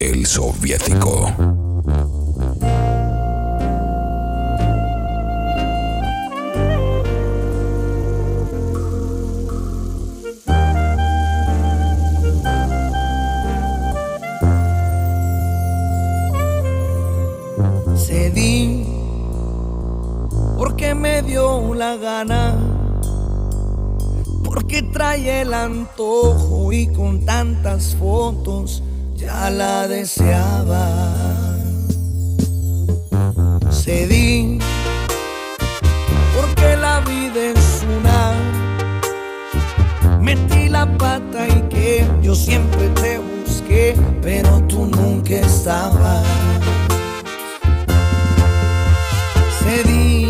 El soviético. Cedí porque me dio la gana, porque trae el antojo y con tantas fotos ya la deseaba. Cedí porque la vida es una. Metí la pata y que yo siempre te busqué, pero tú nunca estabas. Cedí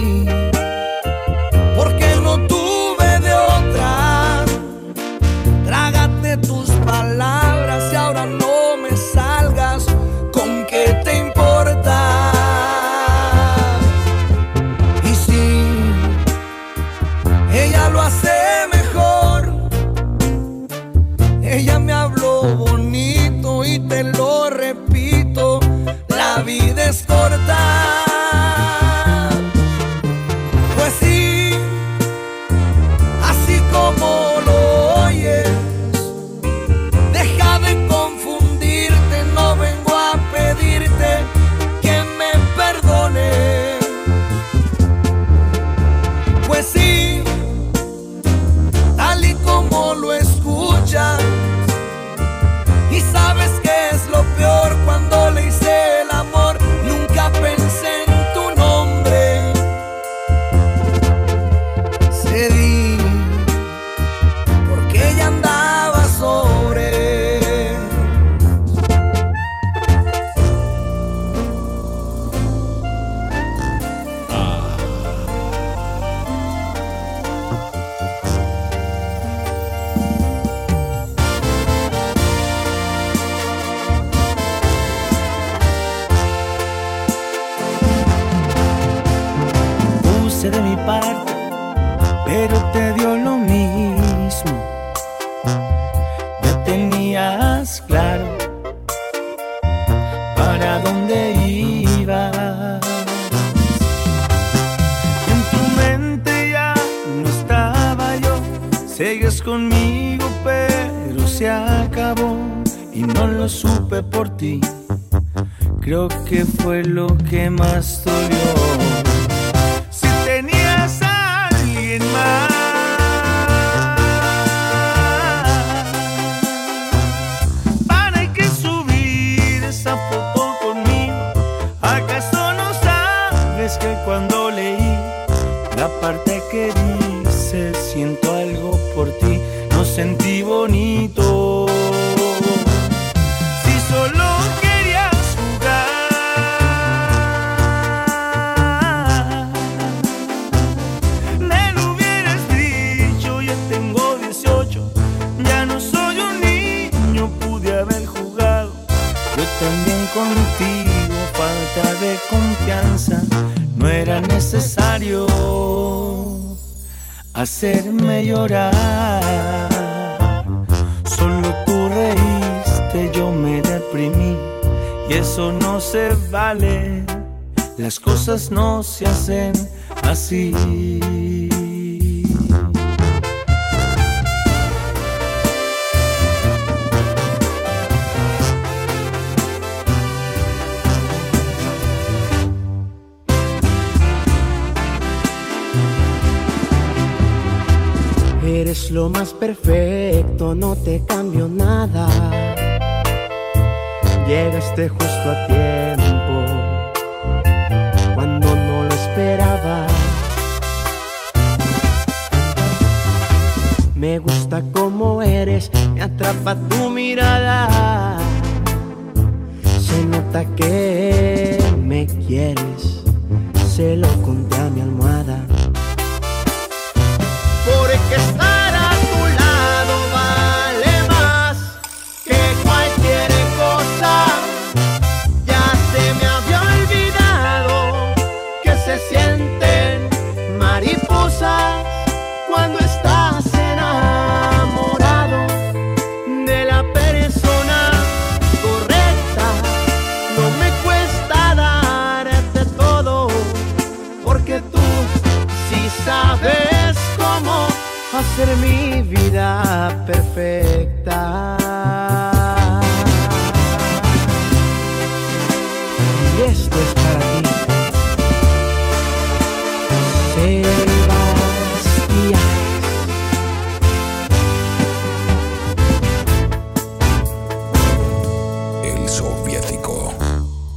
conmigo, pero se acabó y no lo supe por ti. Creo que fue lo que más dolió. Si tenías a alguien más, no era necesario hacerme llorar. Solo tú reíste, yo me deprimí y eso no se vale. Las cosas no se hacen así. Lo más perfecto, no te cambio nada. Llegaste justo a tiempo, cuando no lo esperaba. Me gusta como eres, me atrapa tu mirada. Se nota que me quieres, se lo conté a mi almohada. Porque perfecta. Y esto es para ti. Sebastián. El soviético.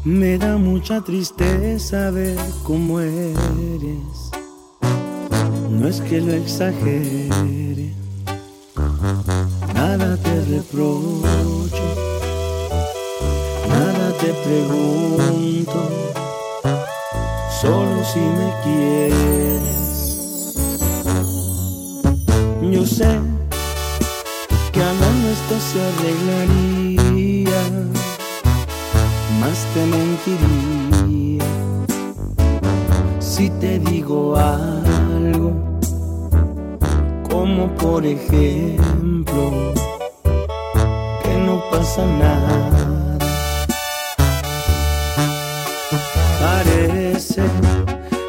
Me da mucha tristeza ver cómo eres. No es que lo exagere reprocho, nada te pregunto, solo si me quieres. Yo sé que a amando esto se arreglaría, más te mentiría si te digo algo. Como por ejemplo pasa nada. Parece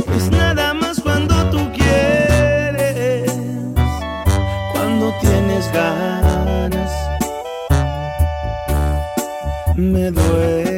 que es nada más cuando tú quieres, cuando tienes ganas. Me duele.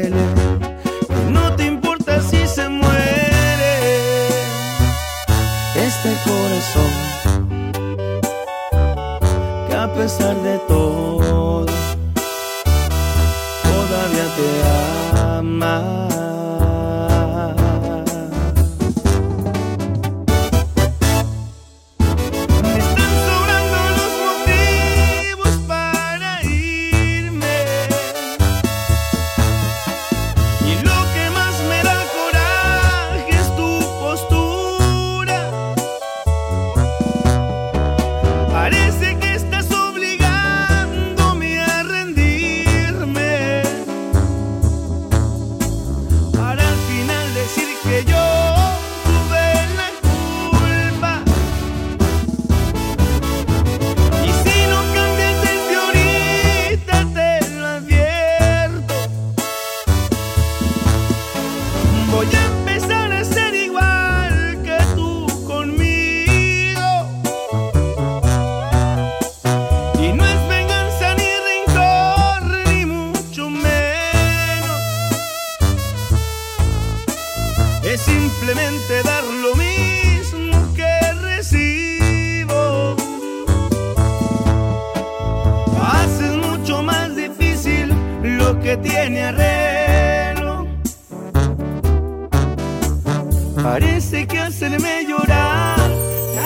Parece que hacerme llorar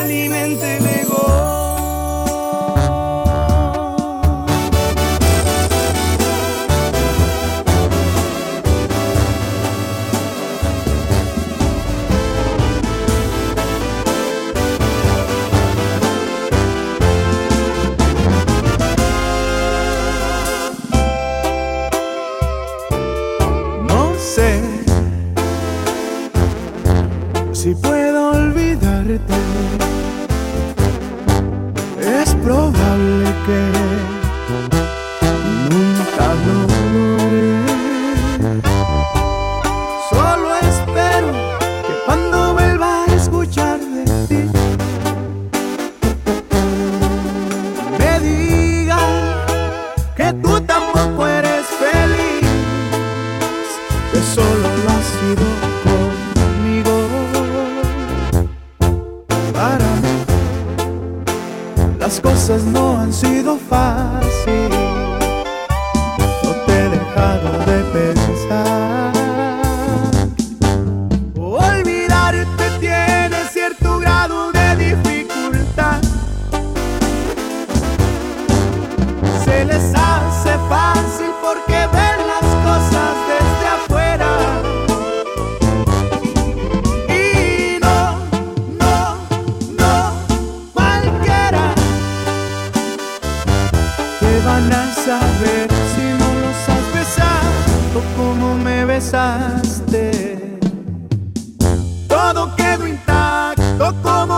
alimenta el ego. Si puedes Todo quedó intacto como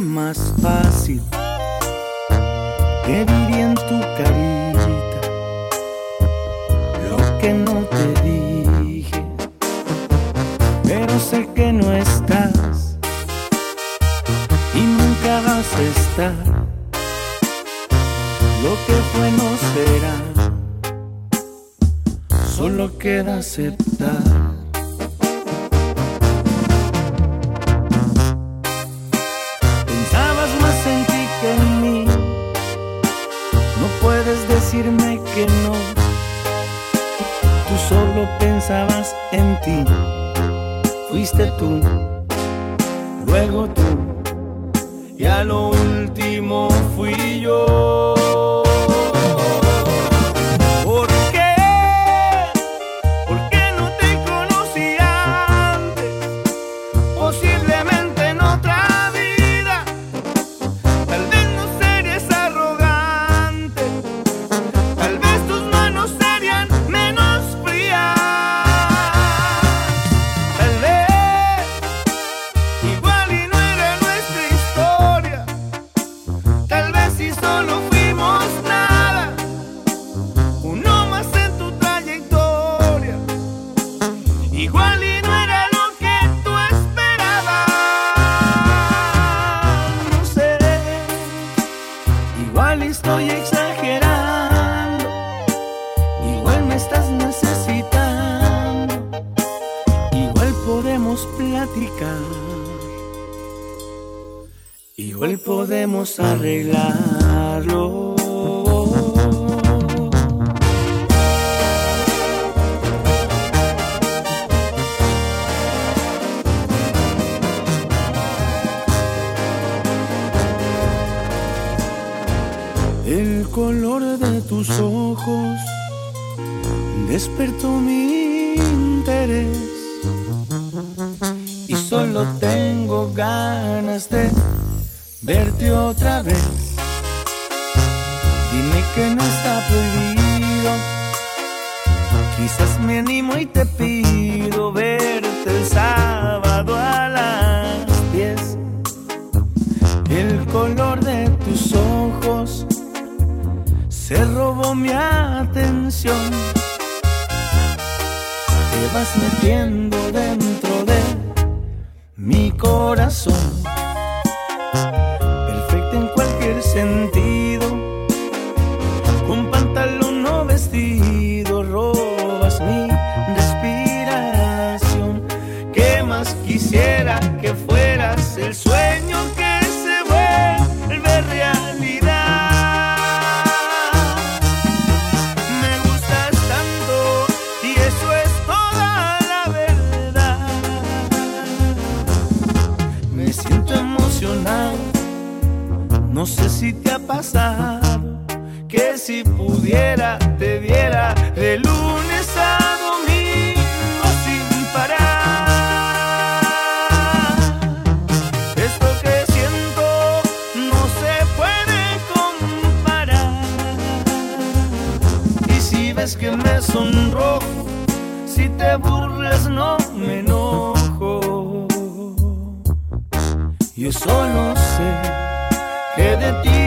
más fácil que vivir en tu carita lo que no te dije, pero sé que no estás y nunca vas a estar. Lo que fue no será, solo queda aceptar. Y a lo último fui yo. Arreglarlo. El color de tus ojos despertó mi interés y solo tengo ganas de verte otra vez. Dime que no está prohibido. Quizás me animo y te pido verte el sábado a las 10. El color de tus ojos se robó mi atención. Te vas metiendo de mi corazón. Perfecta en cualquier sentido. Que si pudiera te viera de lunes a domingo sin parar. Esto que siento no se puede comparar. Y si ves que me sonrojo, si te burlas no me enojo. Yo solo sé que de ti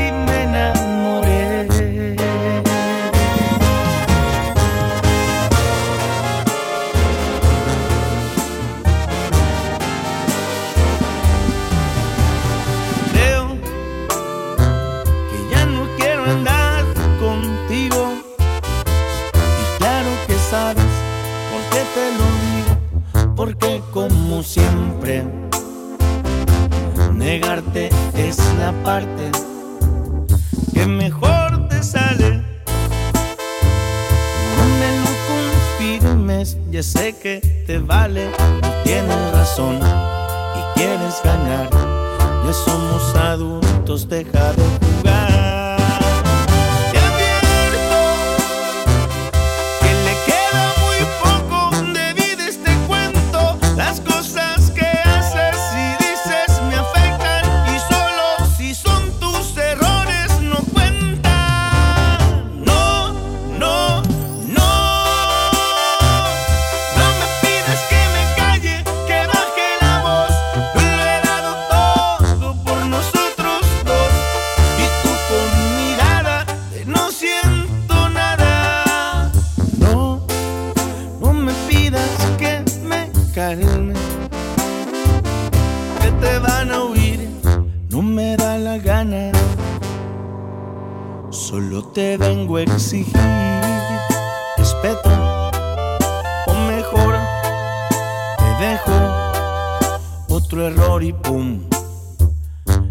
que mejor te sale. No me lo confirmes, ya sé que te vale. Tú tienes razón y quieres ganar. Ya somos adultos, deja de jugar. Te van a huir, no me da la gana. Solo te vengo a exigir respeto o mejor te dejo otro error y pum,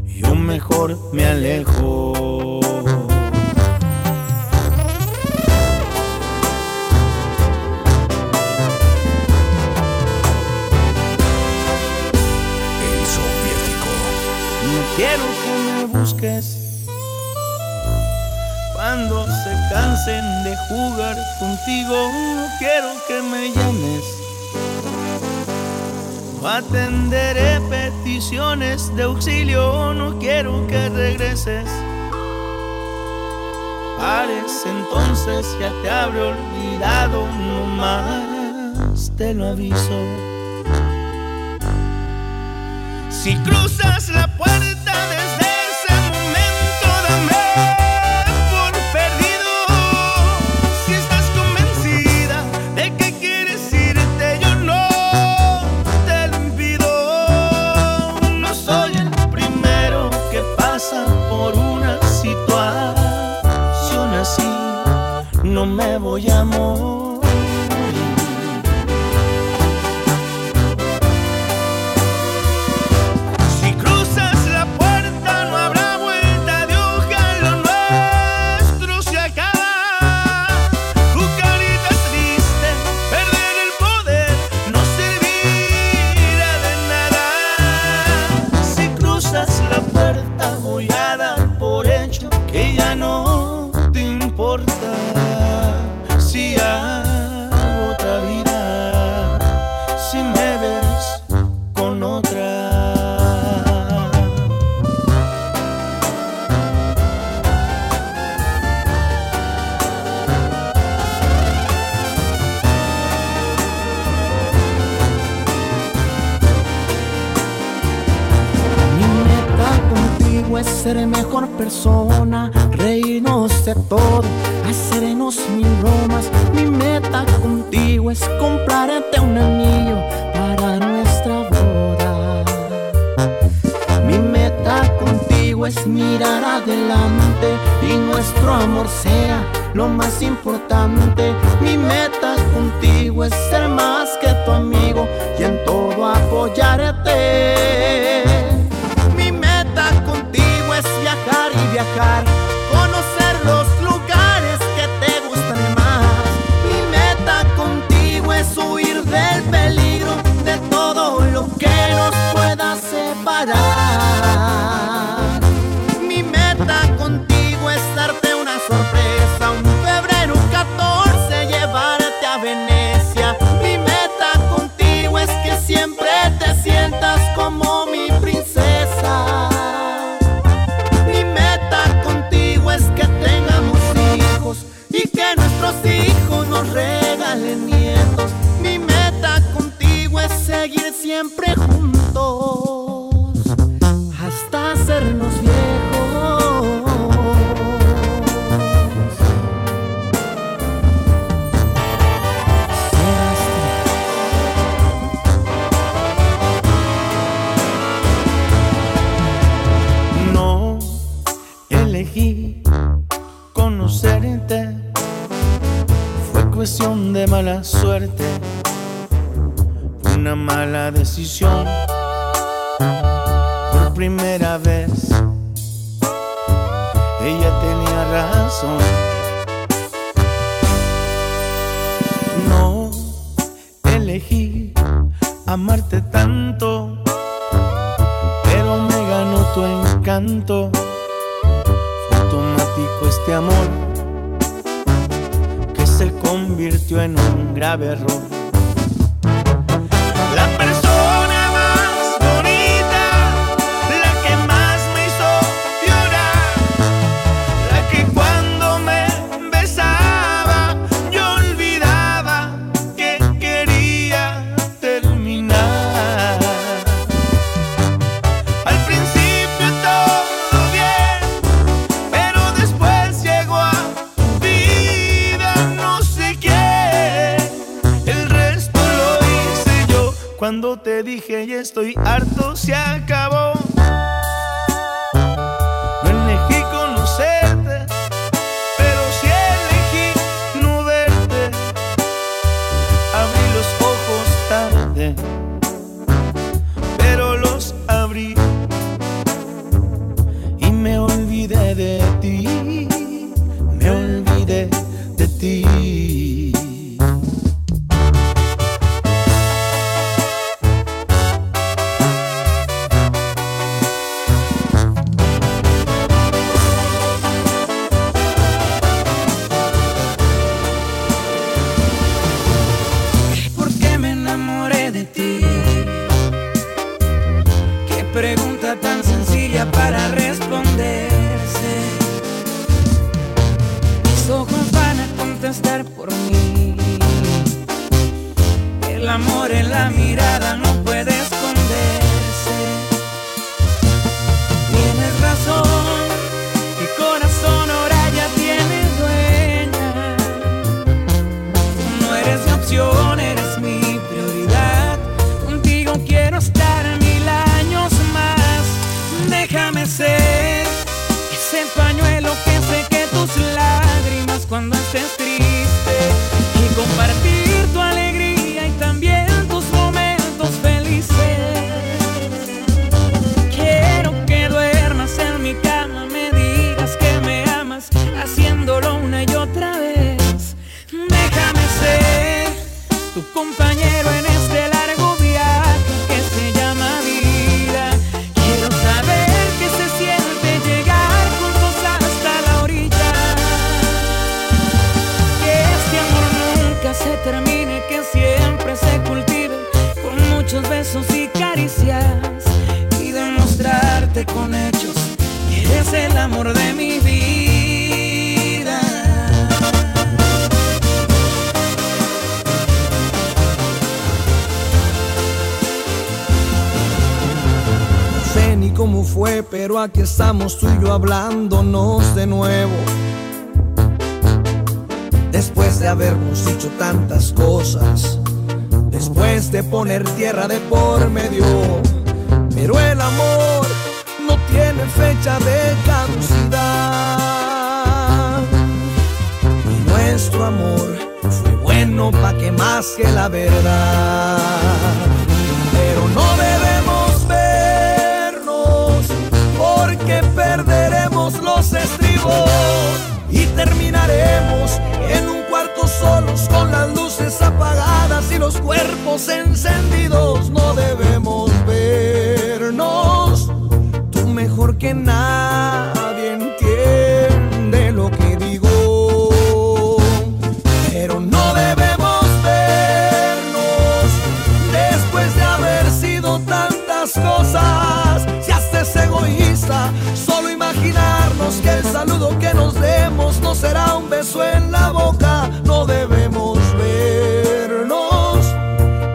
yo mejor me alejo. Quiero que me busques cuando se cansen de jugar contigo. No quiero que me llames. No atenderé peticiones de auxilio. No quiero que regreses. Parece entonces ya te habré olvidado. No más te lo aviso. Si cruzas la puerta No me voy a morir. Ti, me olvidé de ti. Pero aquí estamos tú y yo hablándonos de nuevo. Después de habernos dicho tantas cosas, después de poner tierra de por medio. Pero el amor no tiene fecha de caducidad. Y nuestro amor fue bueno pa' que más que la verdad. Perderemos los estribos y terminaremos en un cuarto solos con las luces apagadas y los cuerpos encendidos. No debemos vernos, tú mejor que nadie en la boca. No debemos vernos,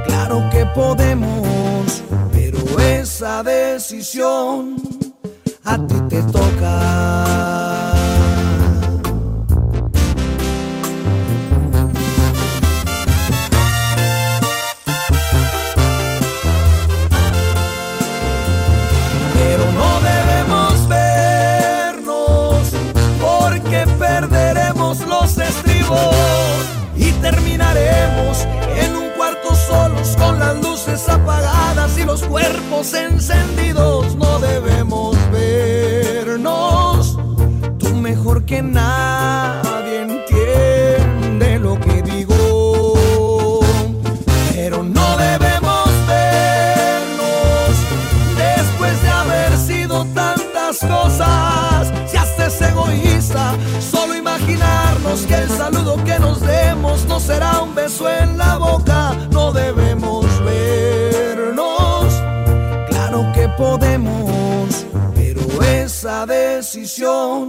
claro que podemos, pero esa decisión a ti te toca. Cuerpos encendidos. Pero